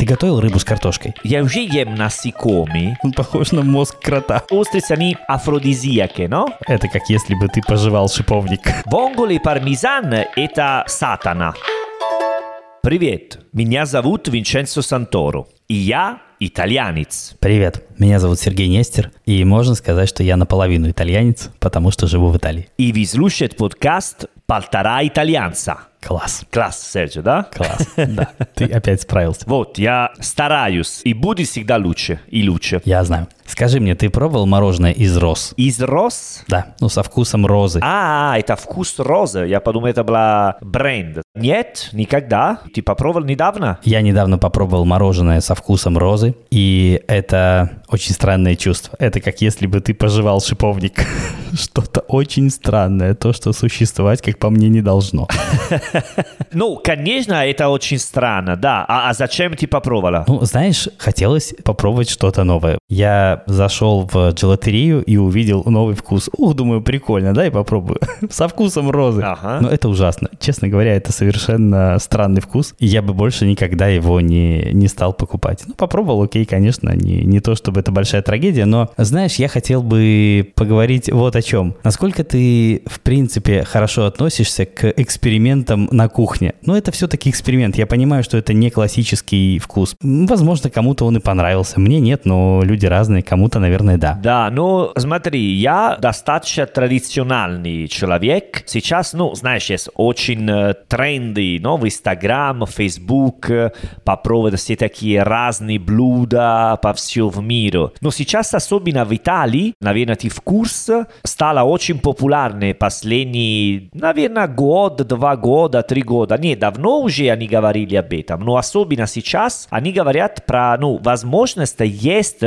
Ты готовил рыбу с картошкой? Я уже ем насекомые. Он похож на мозг крота. Устрицы, они афродизиаки, но? Это как если бы ты пожевал шиповник. Бонгол и пармезан – это сатана. Привет, меня зовут Винченцо Санторо, и я итальянец. Привет, меня зовут Сергей Нестер, и можно сказать, что я наполовину итальянец, потому что живу в Италии. И вы слушаете подкаст «Полтора итальянца». Класс. Класс, Серджо, да? Класс, да. Ты опять справился. Вот, я стараюсь, и будет всегда лучше, и лучше. Я знаю. Скажи мне, ты пробовал мороженое из роз? Из роз? Да, ну со вкусом розы. А, это вкус розы. Я подумал, это была бренд. Нет, никогда. Ты попробовал недавно? Я недавно попробовал мороженое со вкусом розы, и это очень странное чувство. Это как если бы ты пожевал шиповник. Что-то очень странное, то, что существовать, как по мне, не должно. Ну, конечно, это очень странно, да. А, а зачем ты попробовала? Ну, знаешь, хотелось попробовать что-то новое. Я зашел в джелатерию и увидел новый вкус. Ух, думаю, прикольно, да, и попробую. Со вкусом розы. Ага. Но это ужасно. Честно говоря, это совершенно странный вкус. И я бы больше никогда его не, не стал покупать. Ну, попробовал, окей, конечно, не, не то, чтобы это большая трагедия, но, знаешь, я хотел бы поговорить вот о чем. Насколько ты, в принципе, хорошо относишься к экспериментам на кухне? Ну, это все-таки эксперимент. Я понимаю, что это не классический вкус. Возможно, кому-то он и понравился. Мне нет, но люди разные. Кому-то, наверное, да. Да, ну смотри, я достаточно традиционный человек. Сейчас, ну, знаешь, есть очень э, тренды, ну, в Инстаграм, Фейсбук, э, попробовать все такие разные блюда по всему миру. Но сейчас, особенно в Италии, наверное, ты в курсе, стало очень популярной последние, наверное, год, два года, три года. Не, давно уже они говорили об этом, но особенно сейчас они говорят про, ну, возможность есть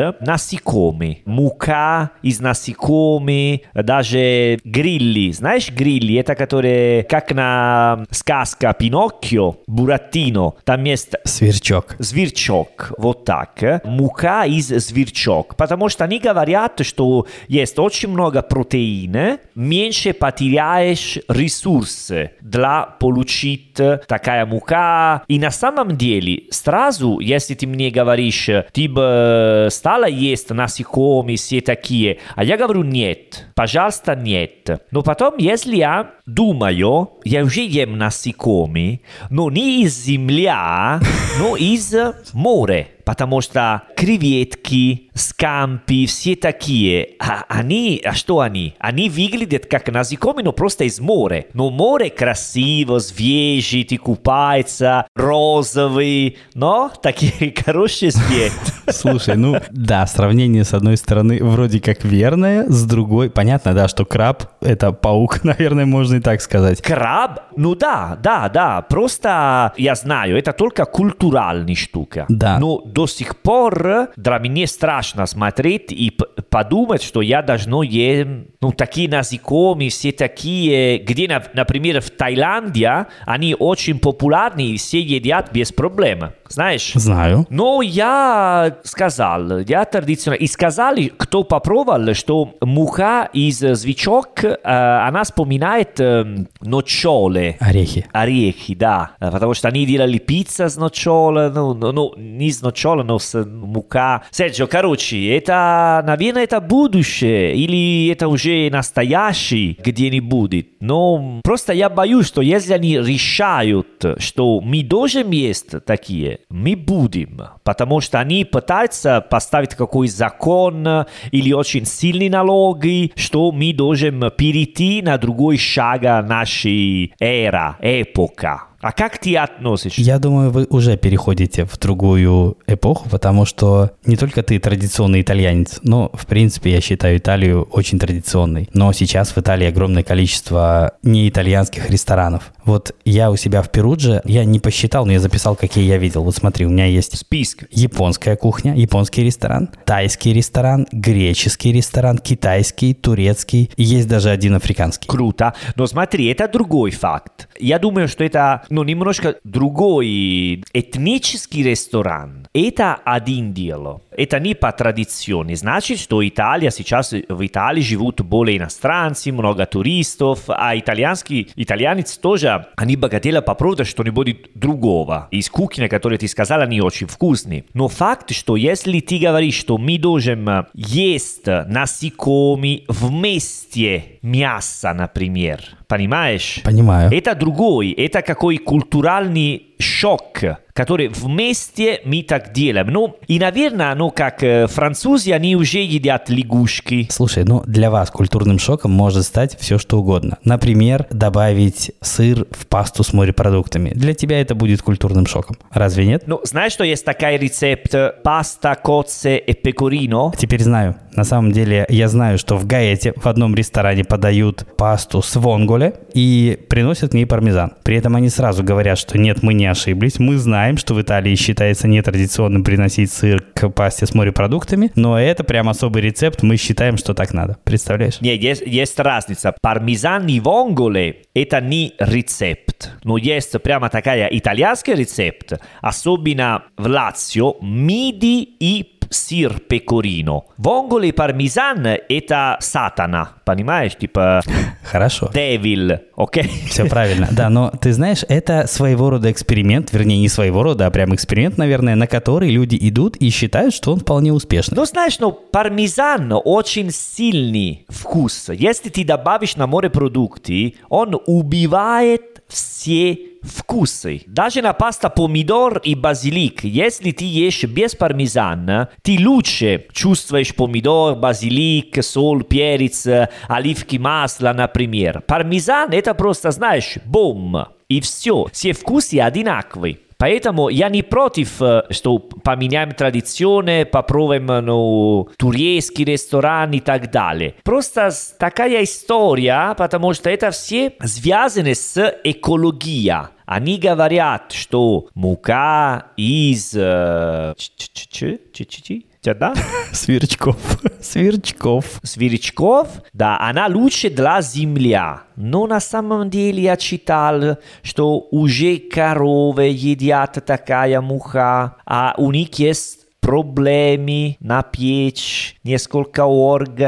насекомые. Мука из насекомых, даже грилли. Знаешь грилли? Это которые, как на сказка Пиноккио, Буратино. Там есть Сверчок. зверчок, вот так, мука из зверчок, потому что они говорят, что есть очень много протеина, меньше потеряешь ресурсы для получить такая мука. И на самом деле, сразу, если ты мне говоришь, ты бы стала есть насекомые все такие, а я говорю нет, пожалуйста, нет. Но потом, если я думаю, я уже ем насекомые, но не из земля, но из моря. Потому что креветки, скампи, все такие, а они, а что они? Они выглядят как насекомые, но просто из моря. Но море красиво, свежий, ты купается, розовый, но такие хорошие цвет. Слушай, ну да, сравнение с одной стороны вроде как верное, с другой понятно, да, что краб это паук, наверное, можно и так сказать. Краб? Ну да, да, да. Просто я знаю, это только культуральная штука. Да. Но до сих пор для меня страшно смотреть и подумать, что я должно ем ну, такие насекомые, все такие, где, на- например, в Таиланде они очень популярны и все едят без проблем. Знаешь? Знаю. Но я сказал, я традиционно, и сказали, кто попробовал, что муха из звичок, э, она вспоминает э, ночоле. Орехи. Орехи, да, Э, потому что они делали пицца с ночола, ну, ну, ну, не с ночола, но с мука. Серджо, короче, это, наверное, это будущее, или это уже настоящий где-нибудь. Но просто я боюсь, что если они решают, что мы должны есть такие, мы будем, потому что они пытаются поставить какой закон или очень сильные налоги, что мы должны перейти на другой шаг нашей эра, эпока. А как ты относишься? Я думаю, вы уже переходите в другую эпоху, потому что не только ты традиционный итальянец, но, в принципе, я считаю Италию очень традиционной. Но сейчас в Италии огромное количество неитальянских ресторанов. Вот я у себя в Перудже, я не посчитал, но я записал, какие я видел. Вот смотри, у меня есть Список. японская кухня, японский ресторан, тайский ресторан, греческий ресторан, китайский, турецкий, и есть даже один африканский. Круто. Но смотри, это другой факт. Я думаю, что это ну, немножко другой этнический ресторан. Это один дело. Это не по традиции. Значит, что Италия сейчас в Италии живут более иностранцы, много туристов, а итальянский итальянец тоже они бы хотели попробовать что-нибудь другого из кухни, которые ты сказал, они очень вкусные. Но факт, что если ты говоришь, что мы должны есть насекомые вместе мясо, например, понимаешь? Понимаю. Это другой, это какой культуральный шок, который вместе мы так делаем. Ну, и, наверное, ну, как э, французы, они уже едят лягушки. Слушай, ну для вас культурным шоком может стать все что угодно. Например, добавить сыр в пасту с морепродуктами. Для тебя это будет культурным шоком. Разве нет? Ну, знаешь, что есть такой рецепт паста, коце и пекорино? Теперь знаю. На самом деле, я знаю, что в Гаэте в одном ресторане подают пасту с вонголе и приносят к ней пармезан. При этом они сразу говорят, что нет, мы не ошиблись. Мы знаем, что в Италии считается нетрадиционным приносить сыр к пасте с морепродуктами, но это прям особый рецепт, мы считаем, что так надо. Представляешь? Нет, есть, есть разница. Пармезан и вонголе – это не рецепт. Но есть прямо такая итальянский рецепт, особенно в Лацио, миди и сыр пекорино. Вонголе и пармезан – это сатана, понимаешь? Типа Хорошо. devil, окей? Все правильно. Да, но ты знаешь, это своего рода эксперимент, вернее, не своего рода, а прям эксперимент, наверное, на который люди идут и считают, что он вполне успешный. Ну, знаешь, ну, пармезан очень сильный вкус. Если ты добавишь на морепродукты, он убивает все вкусы. Даже на паста помидор и базилик, если ты ешь без пармезана, ты лучше чувствуешь помидор, базилик, соль, перец, оливки масла, например. Пармезан это просто, знаешь, бом. И все. Все вкусы одинаковые. Поэтому я не против, э, что поменяем традиционные, попробуем ну, турецкий ресторан и так далее. Просто такая история, потому что это все связано с экологией. Они говорят, что мука из... э, ч- ч- ч- ч- да? Сверчков. Сверчков. Сверчков, да, она лучше для земля. Но на самом деле я читал, что уже коровы едят такая муха, а у них есть проблемы на печь, несколько органов.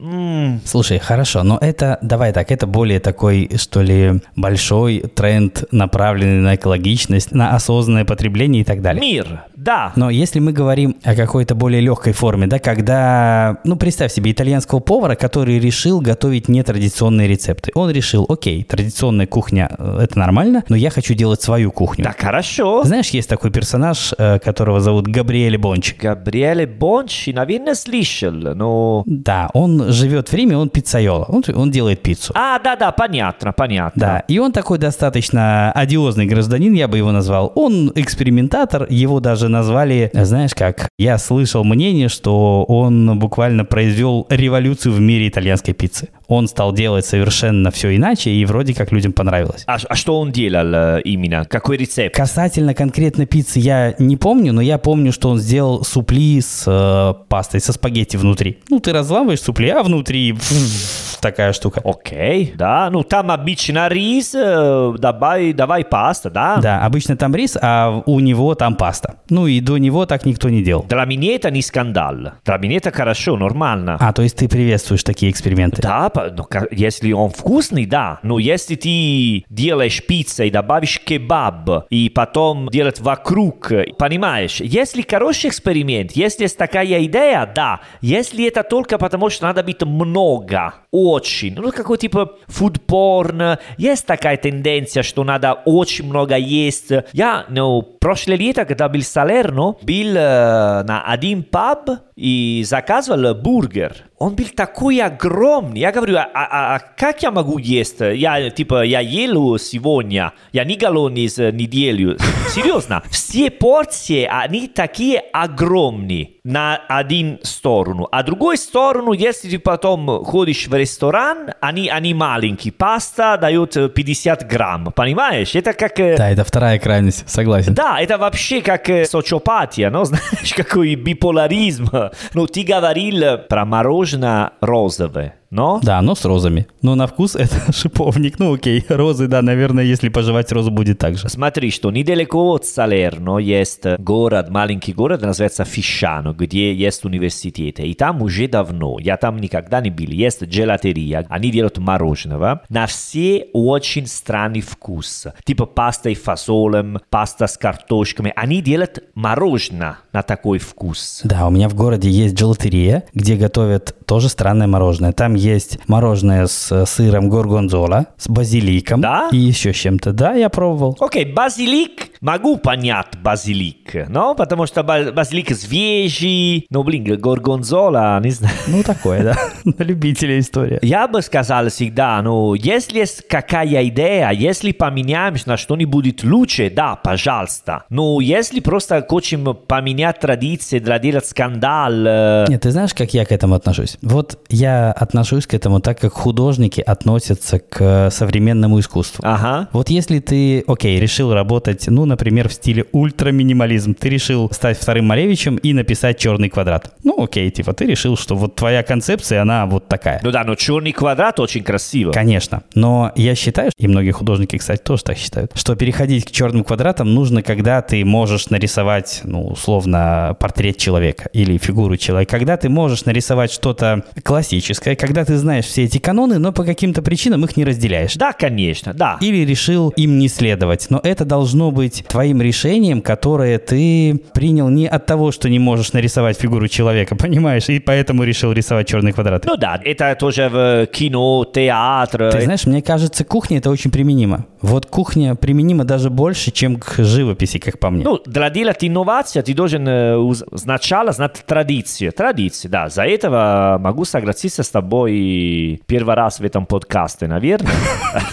М, Слушай, хорошо, но это, давай так, это более такой, что ли, большой тренд, направленный на экологичность, на осознанное потребление и так далее. Мир, да. Но если мы говорим о какой-то более легкой форме, да, когда, ну, представь себе итальянского повара, который решил готовить нетрадиционные рецепты. Он решил, окей, традиционная кухня э, это нормально, но я хочу делать свою кухню. Так хорошо. Знаешь, есть такой персонаж, э, которого зовут Габриэле Бончик. Габриэле Бончи, наверное, слышал, но... Да, он живет в Риме, он пиццайола, он, он делает пиццу. А, да-да, понятно, понятно. Да, и он такой достаточно одиозный гражданин, я бы его назвал. Он экспериментатор, его даже назвали, знаешь как, я слышал мнение, что он буквально произвел революцию в мире итальянской пиццы. Он стал делать совершенно все иначе, и вроде как людям понравилось. А, а что он делал э, именно? Какой рецепт? Касательно конкретно пиццы я не помню, но я помню, что он сделал супли с э, пастой, со спагетти внутри. Ну, ты разламываешь супли, а внутри такая штука. Окей, да. Ну, там обычно рис, э, давай, давай паста, да? Да, обычно там рис, а у него там паста. Ну и до него так никто не делал. Для меня это не скандал. Для меня это хорошо, нормально. А, то есть ты приветствуешь такие эксперименты? Да, ну, если он вкусный, да. Но если ты делаешь пиццу и добавишь кебаб, и потом делать вокруг, понимаешь, если хороший эксперимент, если есть такая идея, да. Если это только потому, что надо быть много, очень, ну, какой типа фудпорн, есть такая тенденция, что надо очень много есть. Я, ну, прошлое лето, когда был в Салерно, был э, на один паб и заказывал бургер. Он был такой огромный. Я говорю, а, а- а как я могу есть? Я, типа, я ел сегодня. Я не голодный с неделю. Серьезно. Все порции, они такие огромные на один сторону. А другой сторону, если ты потом ходишь в ресторан, они, они маленькие. Паста дает э, 50 грамм. Понимаешь? Это как... э, Да, это вторая крайность, согласен. да, это вообще как э, социопатия, ну, знаешь, какой биполяризм. Ну, ты говорил про мороженое розовое. Но... Да, но с розами. Но на вкус это шиповник. Ну окей, розы, да, наверное, если пожевать розу будет так же. Смотри, что недалеко от Салерно есть город, маленький город, называется Фишано, где есть университет. И там уже давно, я там никогда не был, есть джелатерия, они делают мороженого. На все очень странный вкус. Типа паста и фасолем, паста с картошками. Они делают мороженое на такой вкус. Да, у меня в городе есть джелатерия, где готовят тоже странное мороженое. Там есть мороженое с сыром горгонзола, с базиликом Да? и еще с чем-то. Да, я пробовал. Окей, базилик, могу понять базилик, но потому что ба- базилик свежий, но, блин, горгонзола, не знаю. Ну, такое, да. На любителя история. Я бы сказал всегда, ну, если есть какая идея, если поменяемся на что-нибудь лучше, да, пожалуйста. Но если просто хотим поменять традиции, для делать скандал, э, Нет, ты знаешь, как я к этому отношусь? Вот я отношусь к этому так, как художники относятся к современному искусству. ага, Вот если ты, окей, решил работать, ну, например, в стиле ультраминимализм, ты решил стать вторым Малевичем и написать черный квадрат. Ну, окей, типа, ты решил, что вот твоя концепция, она вот такая. ну да, но черный квадрат очень красиво. Конечно. Но я считаю, и многие художники, кстати, тоже так считают, что переходить к черным квадратам нужно, когда ты можешь нарисовать, ну, условно, портрет человека или фигуру человека. Когда ты можешь нарисовать что-то классическое, когда ты знаешь все эти каноны, но по каким-то причинам их не разделяешь. Да, конечно, да. Или решил им не следовать. Но это должно быть твоим решением, которое ты принял не от того, что не можешь нарисовать фигуру человека, понимаешь? И поэтому решил рисовать черные квадраты. Ну да, это тоже в кино, театр. Ты знаешь, мне кажется, кухня это очень применимо. Вот кухня применима даже больше, чем к живописи, как по мне. Ну, для делать инновации ты должен э, сначала знать традиции. Традиции, да. За этого могу согласиться с тобой первый раз в этом подкасте, наверное.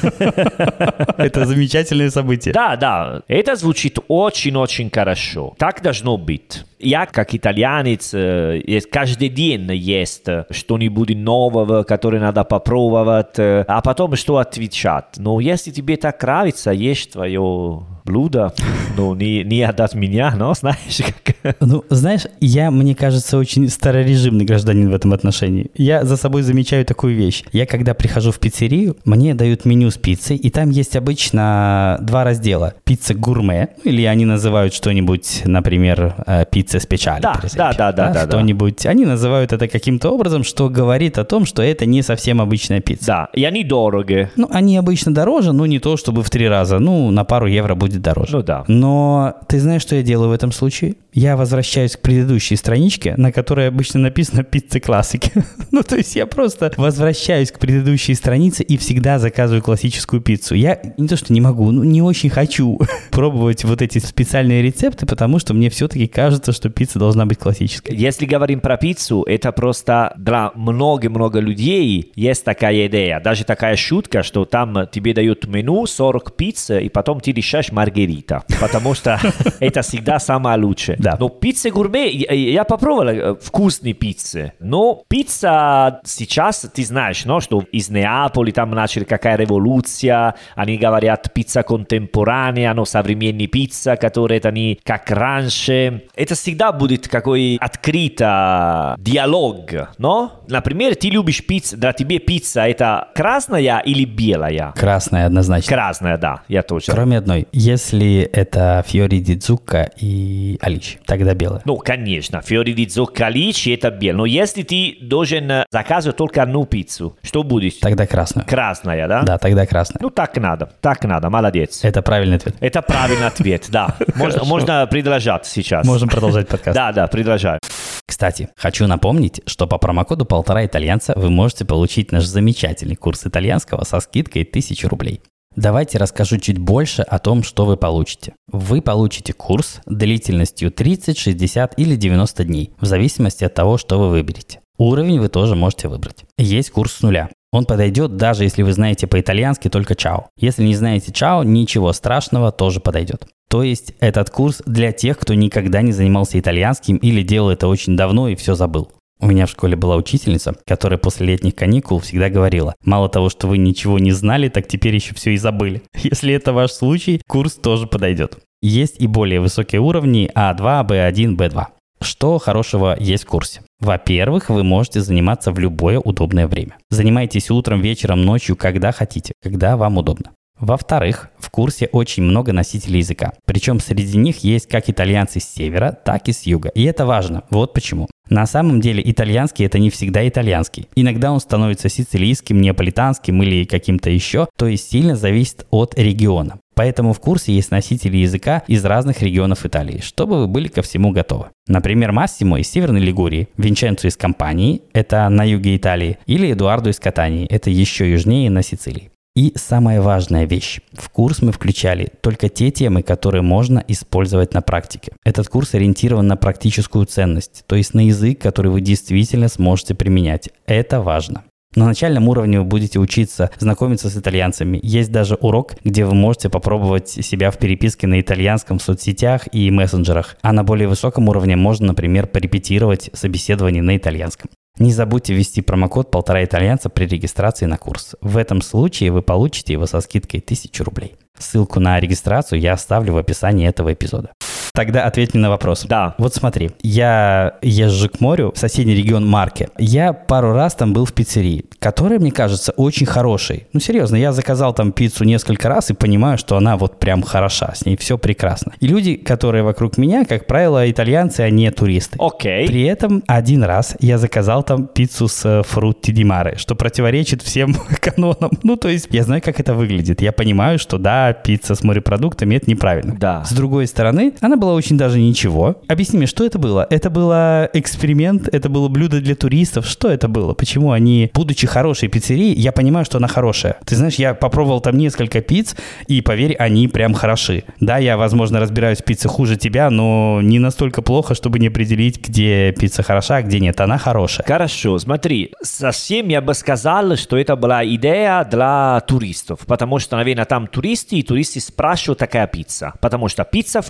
Это замечательное событие. Да, да, это звучит очень-очень хорошо. Так должно быть. Я, как итальянец, э, каждый день есть что-нибудь нового, которое надо попробовать, э, а потом что отвечать. Но если тебе так нравится, есть твое блюдо, ну, не, не от меня, но знаешь, как... Ну, знаешь, я, мне кажется, очень старорежимный гражданин в этом отношении. Я за собой замечаю такую вещь. Я, когда прихожу в пиццерию, мне дают меню с пиццей, и там есть обычно два раздела. Пицца гурме, ну, или они называют что-нибудь, например, э, пицца специаль. Да, да, да, да, да, да. Что-нибудь. Они называют это каким-то образом, что говорит о том, что это не совсем обычная пицца. Да, и они дорогие. Ну, они обычно дороже, но не то, чтобы в три раза. Ну, на пару евро будет дороже. Ну да. Но ты знаешь, что я делаю в этом случае? Я возвращаюсь к предыдущей страничке, на которой обычно написано «Пицца классики». ну, то есть я просто возвращаюсь к предыдущей странице и всегда заказываю классическую пиццу. Я не то, что не могу, ну, не очень хочу пробовать вот эти специальные рецепты, потому что мне все-таки кажется, что пицца должна быть классической. Если говорим про пиццу, это просто для много-много людей есть такая идея, даже такая шутка, что там тебе дают меню 40 пиц, и потом ты решаешь маргарита, потому что это всегда самое лучшее. Да. Но пицца гурме, я, попробовал э, вкусные пиццы, но пицца сейчас, ты знаешь, no, что из Неаполя там начали какая революция, они говорят пицца контемпоранea, но современная пицца, которая это не как раньше. Это всегда будет какой открыто диалог, но? Например, ты любишь пиццу, для тебя пицца это красная или белая? Красная однозначно. Красная, да, я тоже. Кроме одной. Если это фьори ди цукка и алич, тогда белая. Ну, конечно, di zucca alici это белый. Но если ты должен заказывать только одну пиццу, что будет? Тогда красную. Красная, да? Да, тогда красная. Ну, так надо, так надо, молодец. Это правильный ответ. Это правильный ответ, да. Можно, можно продолжать сейчас. Можем продолжать подкаст. Да, да, продолжаем. Кстати, хочу напомнить, что по промокоду полтора итальянца вы можете получить наш замечательный курс итальянского со скидкой 1000 рублей. Давайте расскажу чуть больше о том, что вы получите. Вы получите курс длительностью 30, 60 или 90 дней, в зависимости от того, что вы выберете. Уровень вы тоже можете выбрать. Есть курс с нуля. Он подойдет даже если вы знаете по-итальянски только чао. Если не знаете чао, ничего страшного, тоже подойдет. То есть этот курс для тех, кто никогда не занимался итальянским или делал это очень давно и все забыл. У меня в школе была учительница, которая после летних каникул всегда говорила, мало того, что вы ничего не знали, так теперь еще все и забыли. Если это ваш случай, курс тоже подойдет. Есть и более высокие уровни А2, Б1, Б2. Что хорошего есть в курсе? Во-первых, вы можете заниматься в любое удобное время. Занимайтесь утром, вечером, ночью, когда хотите, когда вам удобно. Во-вторых, в курсе очень много носителей языка. Причем среди них есть как итальянцы с севера, так и с юга. И это важно. Вот почему. На самом деле итальянский это не всегда итальянский. Иногда он становится сицилийским, неаполитанским или каким-то еще, то есть сильно зависит от региона. Поэтому в курсе есть носители языка из разных регионов Италии, чтобы вы были ко всему готовы. Например, Массимо из Северной Лигурии, Винченцо из Компании, это на юге Италии, или Эдуардо из Катании, это еще южнее на Сицилии. И самая важная вещь. В курс мы включали только те темы, которые можно использовать на практике. Этот курс ориентирован на практическую ценность, то есть на язык, который вы действительно сможете применять. Это важно. На начальном уровне вы будете учиться знакомиться с итальянцами. Есть даже урок, где вы можете попробовать себя в переписке на итальянском в соцсетях и мессенджерах. А на более высоком уровне можно, например, порепетировать собеседование на итальянском. Не забудьте ввести промокод «Полтора итальянца» при регистрации на курс. В этом случае вы получите его со скидкой 1000 рублей. Ссылку на регистрацию я оставлю в описании этого эпизода. Тогда ответь мне на вопрос. Да. Вот смотри, я езжу к морю, в соседний регион Марки. Я пару раз там был в пиццерии, которая, мне кажется, очень хорошей. Ну, серьезно, я заказал там пиццу несколько раз и понимаю, что она вот прям хороша, с ней все прекрасно. И люди, которые вокруг меня, как правило, итальянцы, а не туристы. Окей. При этом один раз я заказал там пиццу с фрутти ди маре, что противоречит всем канонам. Ну, то есть я знаю, как это выглядит. Я понимаю, что да, пицца с морепродуктами это неправильно. Да. С другой стороны, она была очень даже ничего. Объясни мне, что это было? Это было эксперимент, это было блюдо для туристов. Что это было? Почему они, будучи хорошей пиццерией, я понимаю, что она хорошая. Ты знаешь, я попробовал там несколько пиц, и поверь, они прям хороши. Да, я, возможно, разбираюсь в пицце хуже тебя, но не настолько плохо, чтобы не определить, где пицца хороша, а где нет. Она хорошая. Хорошо, смотри, совсем я бы сказал, что это была идея для туристов, потому что, наверное, там туристы, и туристы спрашивают, такая пицца, потому что пицца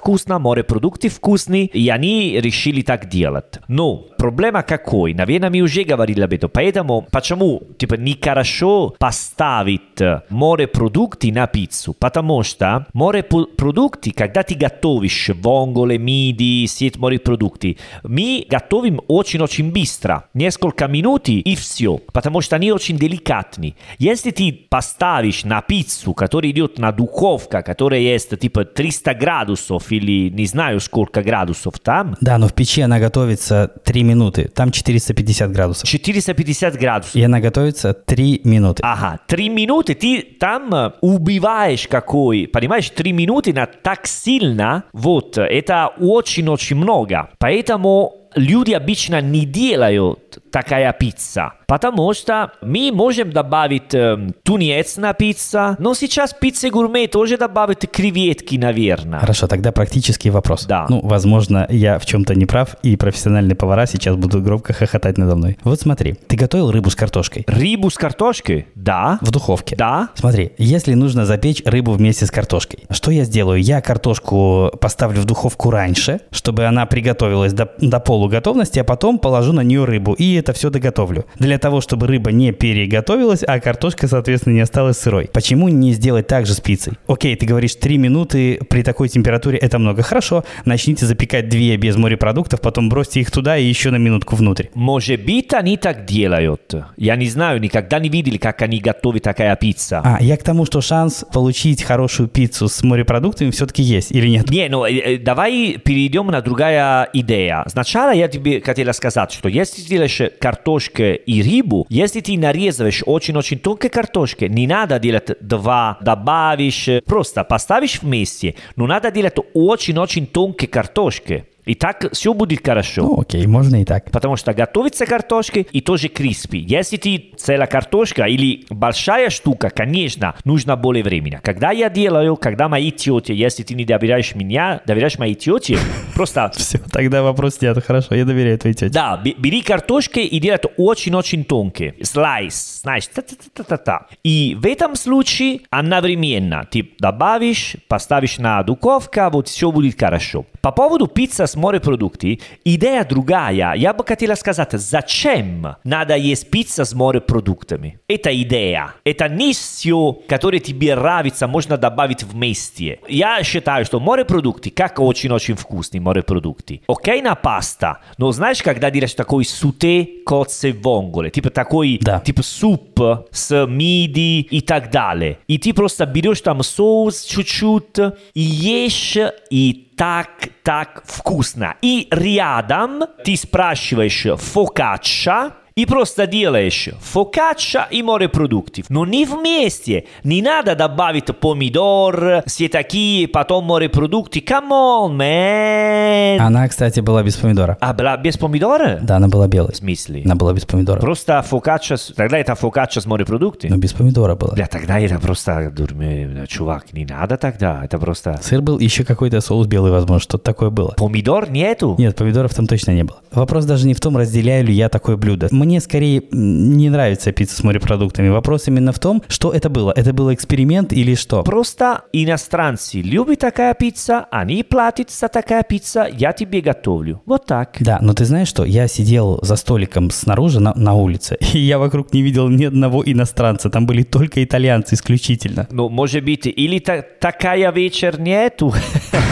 вкусная, морепродукты вкусные, и они решили так делать. Но проблема какой? Наверное, мы уже говорили об этом, поэтому почему, типа, нехорошо поставить морепродукты на пиццу, потому что морепродукты, когда ты готовишь вонголе, миди, сет морепродукты, мы готовим очень-очень быстро, несколько минут и все, потому что они очень деликатные. Если ты поставишь на пиццу, которая идет на духовка, которая есть типа 300 градусов или не знаю сколько градусов там, Да, но в печи она готовится 3 минуты. Там 450 градусов. 450 градусов. И она готовится 3 минуты. Ага, три минуты ты там э, убиваешь какой, понимаешь, три минуты на так сильно, вот, это очень-очень много. Поэтому люди обычно не делают такая пицца, потому что мы можем добавить э, тунец на пицца, но сейчас пиццы гурме тоже добавят креветки, наверное. Хорошо, тогда практический вопрос. Да. Ну, возможно, я в чем-то не прав, и профессиональные повара сейчас будут громко хохотать надо мной. Вот смотри, ты готовил рыбу с картошкой Рыбу с картошкой? Да. в духовке. Да. Смотри, если нужно запечь рыбу вместе с картошкой, что я сделаю? Я картошку поставлю в духовку раньше, чтобы она приготовилась до, до полуготовности, а потом положу на нее рыбу, и это все доготовлю. Для того, чтобы рыба не переготовилась, а картошка, соответственно, не осталась сырой. Почему не сделать так же с пиццей? Окей, ты говоришь, 3 минуты при такой температуре это много. Хорошо, начните запекать две без морепродуктов, потом бросьте их туда и еще на минутку внутрь. Может быть, они так делают. Я не знаю, никогда не видели, как они готовят такая пицца. А, я к тому, что шанс получить хорошую пиццу с морепродуктами все-таки есть или нет? Не, ну э, э, давай перейдем на другая идея. Сначала я тебе хотела сказать, что если ты делаешь картошку и рыбу, если ты нарезаешь очень-очень тонкой картошки, не надо делать два, добавишь, просто поставишь вместе, но надо делать очень-очень тонкой картошки. И так все будет хорошо. Ну, окей, можно и так. Потому что готовится картошка и тоже криспи. Если ты целая картошка или большая штука, конечно, нужно более времени. Когда я делаю, когда мои тети, если ты не доверяешь меня, доверяешь моей тете, просто... Все, тогда вопрос нет. Хорошо, я доверяю твоей тете. Да, бе- бери картошки и делай это очень-очень тонкие. Слайс, знаешь, та-та-та-та-та. И в этом случае одновременно ты добавишь, поставишь на духовку, вот все будет хорошо. По поводу пиццы с морепродуктами, идея другая. Я бы хотела сказать, зачем надо есть пицца с морепродуктами? Это идея. Это не все, которое тебе нравится, можно добавить вместе. Я считаю, что морепродукты, как очень-очень вкусные, морепродукты. Окей на паста, но знаешь, когда делаешь такой суте, коце, вонголе, типа такой, Да. типа суп с миди и так далее. И ты просто берешь там соус чуть-чуть и ешь, и так, так вкусно. И рядом ты спрашиваешь и просто делаешь фокачча и морепродукты. Но не вместе. Не надо добавить помидор, все такие, потом морепродукты. Come on, man. Она, кстати, была без помидора. А, была без помидора? Да, она была белой. В смысле? Она была без помидора. Просто фокачча, тогда это фокачча с морепродукты? Но без помидора была. Бля, тогда это просто, дурме, чувак, не надо тогда, это просто... Сыр был, еще какой-то соус белый, возможно, что-то такое было. Помидор нету? Нет, помидоров там точно не было. Вопрос даже не в том, разделяю ли я такое блюдо. Мне скорее не нравится пицца с морепродуктами. Вопрос именно в том, что это было. Это был эксперимент или что? Просто иностранцы любят такая пицца, они платят за такая пицца, я тебе готовлю. Вот так. Да, но ты знаешь что? Я сидел за столиком снаружи на, на улице, и я вокруг не видел ни одного иностранца. Там были только итальянцы исключительно. Ну, может быть, или та- такая вечер нету,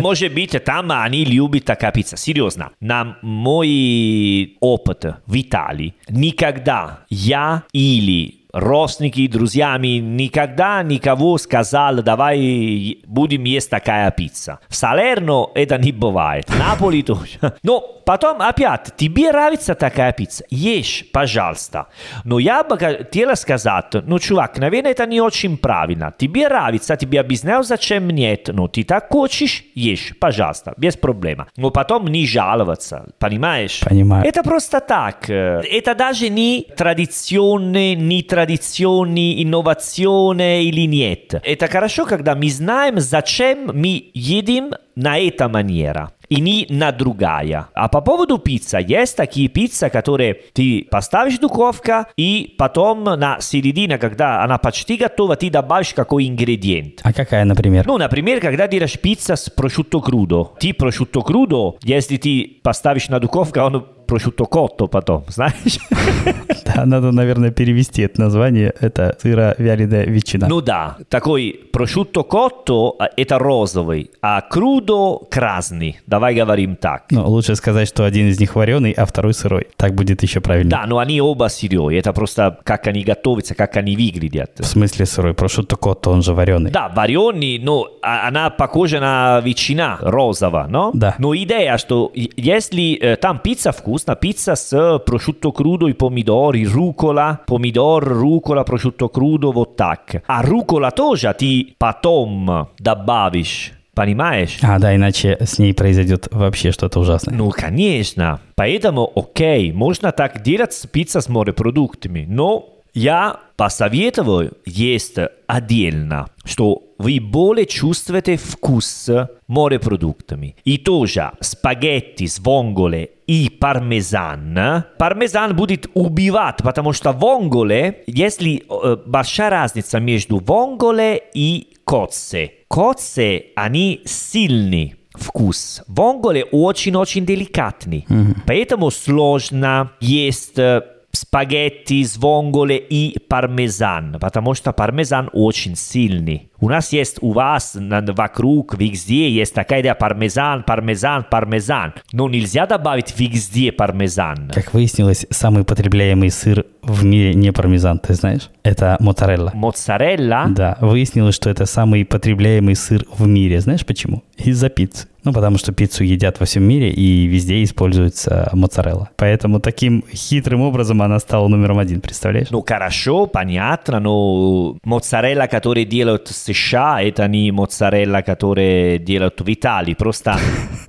Может быть, там они любят такая пицца. Серьезно, на мой опыт в Италии никогда я или родственники, друзьями, никогда никого сказал, давай будем есть такая пицца. В Салерно это не бывает, Наполи тоже. Но потом опять, тебе нравится такая пицца, ешь, пожалуйста. Но я бы хотела сказать, ну, чувак, наверное, это не очень правильно. Тебе нравится, тебе объясняю, зачем нет. Ну, ты так хочешь, ешь, пожалуйста, без проблем. Но потом не жаловаться, понимаешь? Понимаю. Это просто так. Э, Это даже не традиционные, не традиционные, инновационные или нет. Это хорошо, когда мы знаем, зачем мы едим на эта манера и не на другая. А по поводу пиццы, есть такие пиццы, которые ты поставишь в духовку, и потом на середине, когда она почти готова, ты добавишь какой ингредиент. А какая, например? Ну, например, когда делаешь пицца с прошутто крудо. Ты прошутто крудо, если ты поставишь на духовку, он прошутто котто потом, знаешь? Да, надо, наверное, перевести это название. Это сыра вяленая ветчина. Ну да, такой прошутто котто а, это розовый, а крудо красный. Давай говорим так. Ну, лучше сказать, что один из них вареный, а второй сырой. Так будет еще правильно. Да, но они оба сырые. Это просто как они готовятся, как они выглядят. В смысле сырой? Прошутто котто, он же вареный. Да, вареный, но а- она похожа на ветчина розовая, но? Да. Но идея, что если э, там пицца вкусная, пицца с прошутто крудо и помидоры, рукола, помидор, рукола, прошутто крудо, вот так. А рукола тоже ты потом добавишь, понимаешь? А, да, иначе с ней произойдет вообще что-то ужасное. Ну, конечно. Поэтому, окей, можно так делать с пицца с морепродуктами, но я посоветую есть отдельно, что вы более чувствуете вкус морепродуктами. И тоже спагетти с вонголе и пармезан. Пармезан будет убивать, потому что вонголе, если э, большая разница между вонголе и коце. Коце, они сильные вкус. Вонголе очень-очень деликатный. Поэтому сложно есть э, спагетти с вонголе и пармезан, потому что пармезан очень сильный. У нас есть у вас вокруг везде есть такая идея пармезан, пармезан, пармезан. Но нельзя добавить везде пармезан. Как выяснилось, самый потребляемый сыр в мире не пармезан, ты знаешь? Это моцарелла. Моцарелла. Да, выяснилось, что это самый потребляемый сыр в мире. Знаешь почему? Из-за пиццы. Ну, потому что пиццу едят во всем мире и везде используется моцарелла. Поэтому таким хитрым образом она стала номером один, представляешь? Ну, хорошо, понятно, но моцарелла, которую делают в США, это не моцарелла, которую делают в Италии. Просто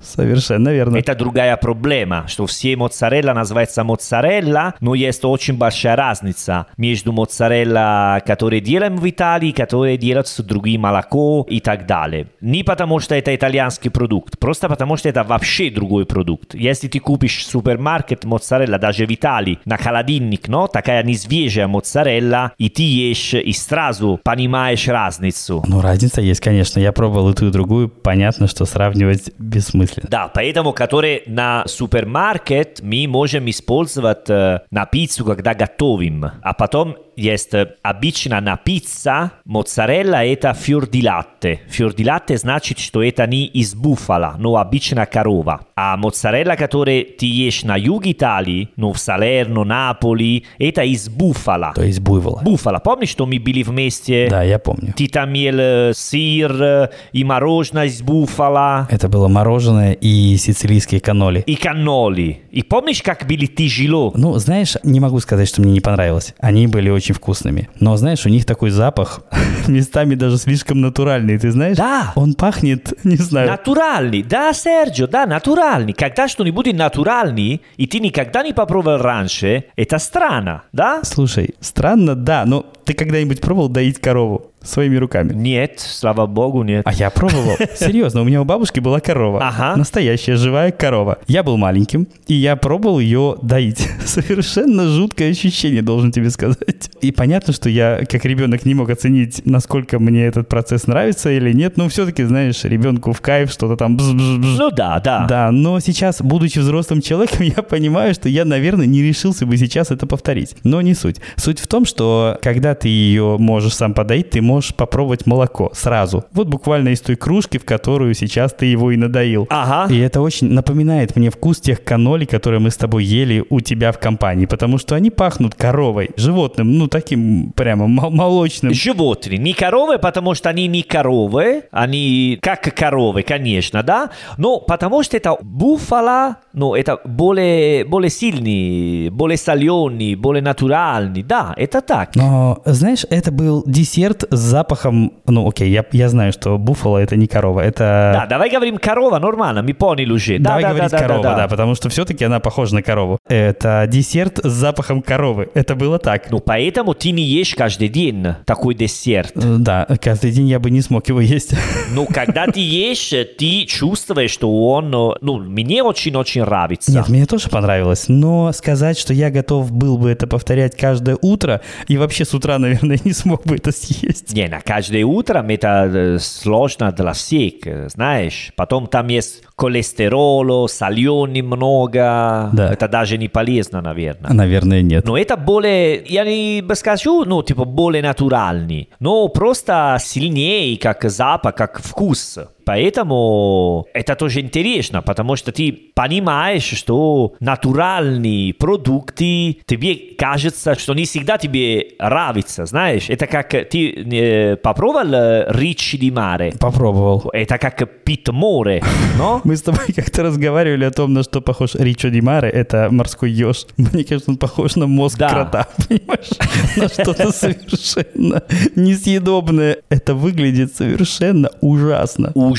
Совершенно верно. это другая проблема, что все моцарелла называется моцарелла, но есть очень большая разница между моцарелла, которую делаем в Италии, которую делают с другим молоко и так далее. Не потому, что это итальянский продукт, просто потому, что это вообще другой продукт. Если ты купишь в супермаркет моцарелла, даже в Италии, на холодильник, но такая несвежая моцарелла, и ты ешь и сразу понимаешь разницу. Ну, разница есть, конечно. Я пробовал и ту, и другую. Понятно, что сравнивать бессмысленно. Да, поэтому, которые на супермаркет мы можем использовать э, на пиццу, когда готовим, а потом есть обычно на пицца моцарелла это фьор di latte. Фьор di latte значит, что это не из буффало, но обычно корова. А моцарелла, которую ты ешь на юге Италии, ну в Салерно, Наполи, это из буффало. То есть буйвола. Буффало. Помнишь, что мы были вместе? Да, я помню. Ты там ел сыр и мороженое из буффало. Это было мороженое и сицилийские каноли. И каноли. И помнишь, как были тяжело? Ну, знаешь, не могу сказать, что мне не понравилось. Они были очень вкусными. Но, знаешь, у них такой запах, местами даже слишком натуральный, ты знаешь? Да. Он пахнет, не знаю. Натуральный, да, Серджио, да, натуральный. Когда что-нибудь натуральный, и ты никогда не попробовал раньше, это странно, да? Слушай, странно, да, но ты когда-нибудь пробовал доить корову? своими руками. Нет, слава богу, нет. А я пробовал. Серьезно, у меня у бабушки была корова. Ага. Настоящая живая корова. Я был маленьким, и я пробовал ее доить. Совершенно жуткое ощущение, должен тебе сказать. И понятно, что я, как ребенок, не мог оценить, насколько мне этот процесс нравится или нет. Но все-таки, знаешь, ребенку в кайф что-то там... бз-бз-бз. Ну да, да. Да, но сейчас, будучи взрослым человеком, я понимаю, что я, наверное, не решился бы сейчас это повторить. Но не суть. Суть в том, что когда ты ее можешь сам подоить, ты можешь попробовать молоко сразу. Вот буквально из той кружки, в которую сейчас ты его и надоил. Ага. И это очень напоминает мне вкус тех канолей, которые мы с тобой ели у тебя в компании, потому что они пахнут коровой, животным, ну таким прямо мол- молочным. Животные. Не коровы, потому что они не коровы. Они как коровы, конечно, да? Но потому что это буффало, ну, это более, более сильный, более соленый, более натуральный. Да, это так. Но, знаешь, это был десерт с запахом... Ну, окей, я, я знаю, что буффало это не корова, это... Да, давай говорим корова, нормально, мы поняли уже. Да, Давай да, говорить да, да, корова, да, да, потому что все-таки она похожа на корову. Это десерт с запахом коровы. Это было так. Ну, поэтому ты не ешь каждый день такой десерт. Э, Да, каждый день я бы не смог его есть. Ну, когда ты ешь, ты чувствуешь, что он, э, ну, мне очень-очень нравится. Нет, мне тоже понравилось, но сказать, что я готов был бы это повторять каждое утро, и вообще с утра, наверное, не смог бы это съесть. Не, на каждое утро это э, сложно для всех, э, знаешь. Потом там есть холестерола, соленый много. Да. Это даже не полезно, наверное. Наверное, нет. Но это более, я не скажу, ну, типа, более натуральный, но просто сильнее, как запах, как вкус. Поэтому это тоже интересно, потому что ты понимаешь, что натуральные продукты тебе кажется, что не всегда тебе нравится, знаешь. Это как ты э, попробовал э, ричи di mare? Попробовал. Это как пить море, но? Мы с тобой как-то разговаривали о том, на что похож Ричо Ди Маре. Это морской еж. Мне кажется, он похож на мозг Да. крота, понимаешь? На что-то совершенно несъедобное. Это выглядит совершенно ужасно. Ужасно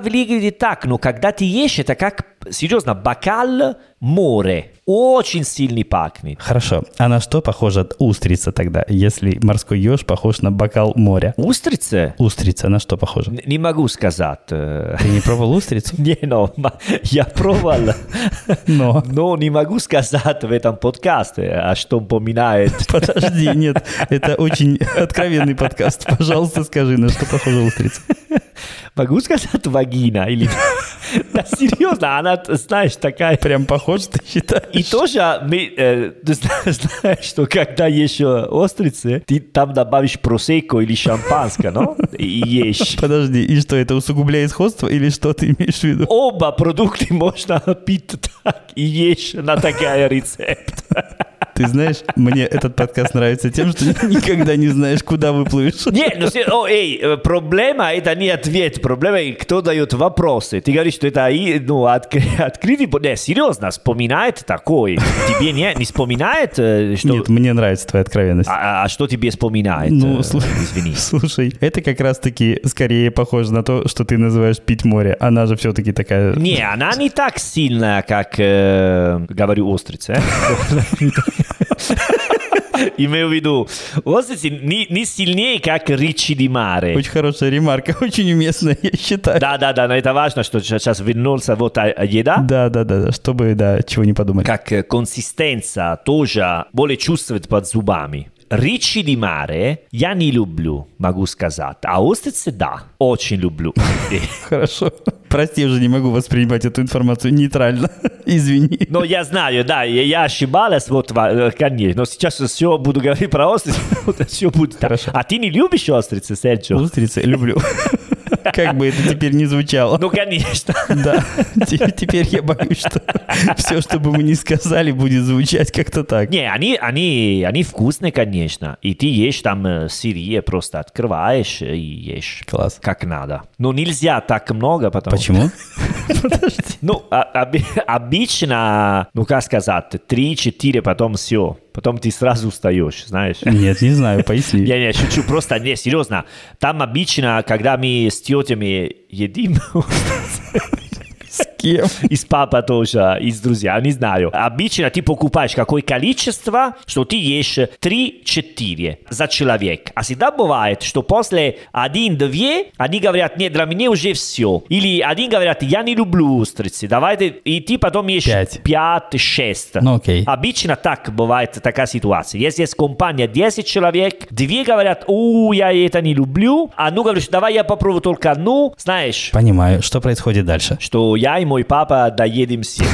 выглядит так, но когда ты ешь, это как, серьезно, бокал море. Очень сильный пахнет. Хорошо. А на что похожа устрица тогда, если морской еж похож на бокал моря? Устрицы? Устрица на что похожа? Н- Не могу сказать. Ты не пробовал устрицу? Не, но я пробовал, Но. но не могу сказать в этом подкасте, а что поминает. Подожди, нет, это очень откровенный подкаст. Пожалуйста, скажи, на что похожа устрица. Могу сказать вагина или... Да, серьезно, она, знаешь, такая... Прям похож, ты считаешь? И тоже мы, э, ты зна- знаешь, что когда ешь острицы, ты там добавишь просеко или шампанское, но? И ешь. Подожди, и что, это усугубляет сходство или что ты имеешь в виду? Оба продукты можно пить так и ешь на такая рецепт. Ты знаешь, мне этот подкаст нравится тем, что никогда не знаешь, куда выплывешь. Нет, ну, о, эй, э, проблема это не ответ, проблема кто дает вопросы. Ты говоришь, что это ну, откры- открытый, не, серьезно, вспоминает такой. Тебе не, не вспоминает, э, что... Нет, мне нравится твоя откровенность. А, а что тебе вспоминает? Ну, э, слу- извини. слушай, это как раз-таки скорее похоже на то, что ты называешь пить море. Она же все-таки такая... Не, она не так сильная, как, э, говорю, устрица. Имею в виду, устрицы не, не сильнее, как ричи di mare. Очень хорошая ремарка, очень уместная, я считаю. Да, да, да, но это важно, что сейчас вернулся вот а- а еда. Да, да, да, да, чтобы, да, чего не подумали. Как э, консистенция тоже более чувствовать под зубами. Ричи di mare я не люблю, могу сказать. А устрицы, да, очень люблю. Хорошо, Прости, уже не могу воспринимать эту информацию нейтрально. Извини. Но я знаю, да, я, ошибалась, вот, э, конечно. Но сейчас все буду говорить про устрицы, вот все будет так. Хорошо. А ты не любишь устрицы, Серджио? Устрицы люблю. Как бы это теперь не звучало. Ну, конечно. Да, Те- теперь я боюсь, что все, что бы мы ни сказали, будет звучать как-то так. Не, они, они, они вкусные, конечно. И ты ешь там э, сырье, просто открываешь и ешь. Класс. Как надо. Но нельзя так много, потому Почему? Ну, а- обычно, ну как сказать, 3-4, потом все. Потом ты сразу устаешь, знаешь. Нет, не знаю, поясни. Я не шучу, просто не, серьезно. Там обычно, когда мы с тетями едим, С кем? и с папой тоже, и с друзьями, не знаю. Обычно ты покупаешь какое количество, что ты ешь 3-4 за человек. А всегда бывает, что после 1-2 они говорят, нет, для меня уже все. Или один говорят, я не люблю устрицы, давайте, и ты потом ешь Пять. 5-6. Ну, окей. Обычно так бывает такая ситуация. Если есть компания 10 человек, две говорят, у, я это не люблю, а ну говоришь, давай я попробую только одну, знаешь, Понимаю. Что происходит дальше? что я и мой папа доедем все.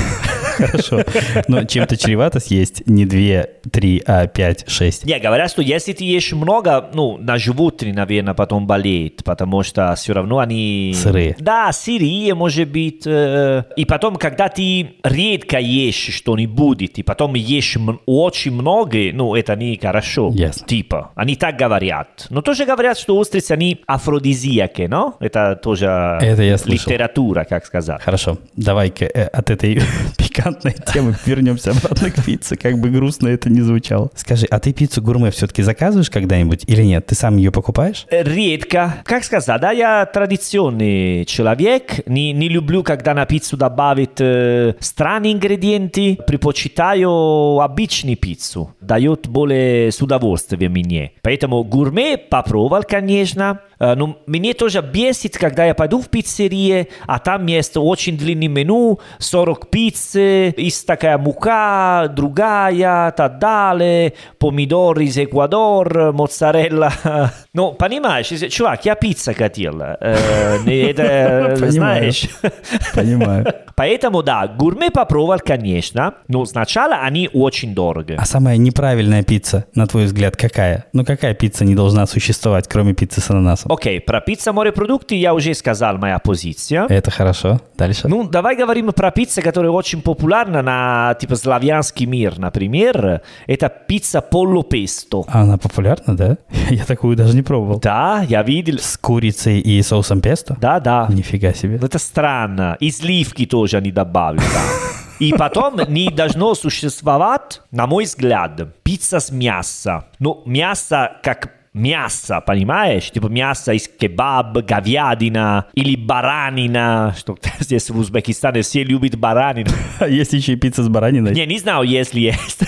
Хорошо. Но чем-то чревато съесть не две, три, а пять, шесть. Не, говорят, что если ты ешь много, ну, на животные, наверное, потом болеет, потому что все равно они... Сырые. Да, сырые, может быть. э, И потом, когда ты редко ешь что-нибудь, и потом ешь очень много, ну, это не хорошо. Ясно. Типа, они так говорят. Но тоже говорят, что устрицы, они афродизиаки, но? Это тоже Это я слышал. литература, как сказать. Хорошо, давай-ка э, от этой пикантной темы вернемся обратно к пицце, как бы грустно это ни звучало. Скажи, а ты пиццу гурме все-таки заказываешь когда-нибудь или нет? Ты сам ее покупаешь? Редко. Как сказать, да, я традиционный человек. Не, не люблю, когда на пиццу добавят э, странные ингредиенты. Предпочитаю обычную пиццу. Дает более с удовольствием мне. Поэтому гурме попробовал, конечно. Э, Но мне тоже бесит, когда я пойду в пиццерии, а там есть очень длинный меню, 40 пиццы, есть такая мука, другая, так далее, помидоры из Эквадор, моцарелла. Ну, понимаешь, если- чувак, я пицца хотел. Э, это, знаешь. Понимаю. Поэтому, да, gourmet попробовал, конечно, но сначала они очень дорого. А самая неправильная пицца, на твой взгляд, какая? Ну какая пицца не должна существовать, кроме пиццы с ананасом? Окей, про пицца морепродукты я уже сказал моя позиция. Это хорошо. Дальше. Ну, давай говорим про пиццу, которая очень популярна на, типа, славянский мир, например. Это пицца pollo pesto. А она популярна, да? Я такую даже не пробовал. Да, я видел. С курицей и соусом песто? Да, да. Нифига себе. Это странно. И сливки тоже они добавили. И потом не должно существовать, на мой взгляд, пицца с мясом. Ну, мясо как мясо, понимаешь? Типа мясо из кебаб, говядина или баранина, что здесь в Узбекистане все любят баранину. А есть еще и пицца с бараниной? Не, не знаю, если есть.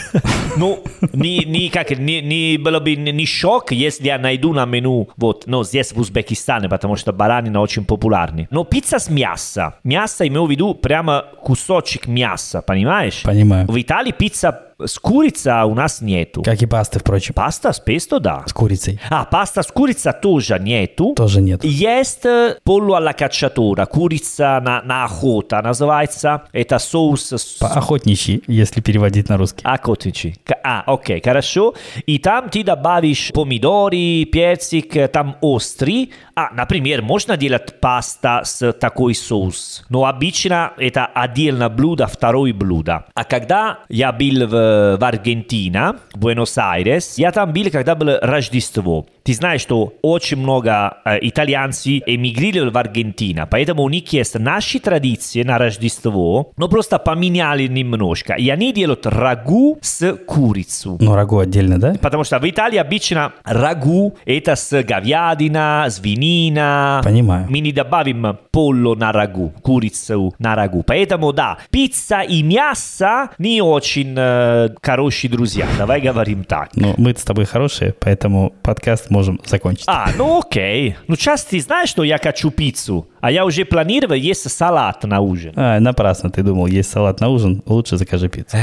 Ну, не, не, как, не, не было бы не, шок, если я найду на меню, вот, ну, здесь в Узбекистане, потому что баранина очень популярна. Но пицца с мясом. Мясо имею в виду прямо кусочек мяса, понимаешь? Понимаю. В Италии пицца с курицей у нас нету. Как и пасты, впрочем. Паста с песто, да. С курицей. А, паста с курицей тоже нету. Тоже нет. Есть э, поло alla cacciatora, курица на, на охота называется. Это соус с Охотничьи, если переводить на русский. Охотничий. К- А, окей, хорошо. И там ты добавишь помидоры, персик, э, там острый. А, например, можно делать паста с такой соус. Но обычно это отдельно блюдо, второе блюдо. А когда я был в, в Аргентине, в Буэнос-Айрес, я там был, когда было Рождество. Ты знаешь, что очень много э, итальянцев эмигрировали в Аргентину, поэтому у них есть наши традиции на Рождество, но просто поменяли немножко. И они делают рагу с курицей. Ну, рагу отдельно, да? Потому что в Италии обычно рагу это с говядина, свинина. Понимаю. Мы не добавим поло на рагу, курицу на рагу. Поэтому да, пицца и мясо не очень э, хорошие друзья. Давай говорим так. Ну, мы с тобой хорошие, поэтому подкаст можем закончить. А, ну окей. Ну сейчас ты знаешь, что я хочу пиццу, а я уже планировал есть салат на ужин. А, напрасно ты думал, есть салат на ужин, лучше закажи пиццу.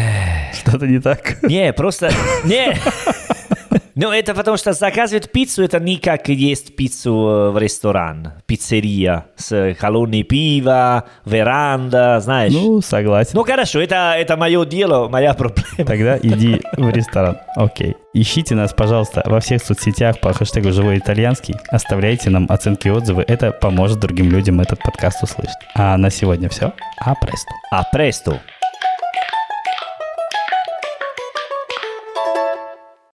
Что-то не так. Не, просто... Не. Ну, это потому что заказывать пиццу, это не как есть пиццу э, в ресторан, пиццерия с холодной пиво, веранда, знаешь. Ну, согласен. Ну, хорошо, это, это мое дело, моя проблема. Тогда иди в ресторан. Окей. Ищите нас, пожалуйста, во всех соцсетях по хэштегу «Живой итальянский». Оставляйте нам оценки и отзывы. Это поможет другим людям этот подкаст услышать. А на сегодня все. А престо. А.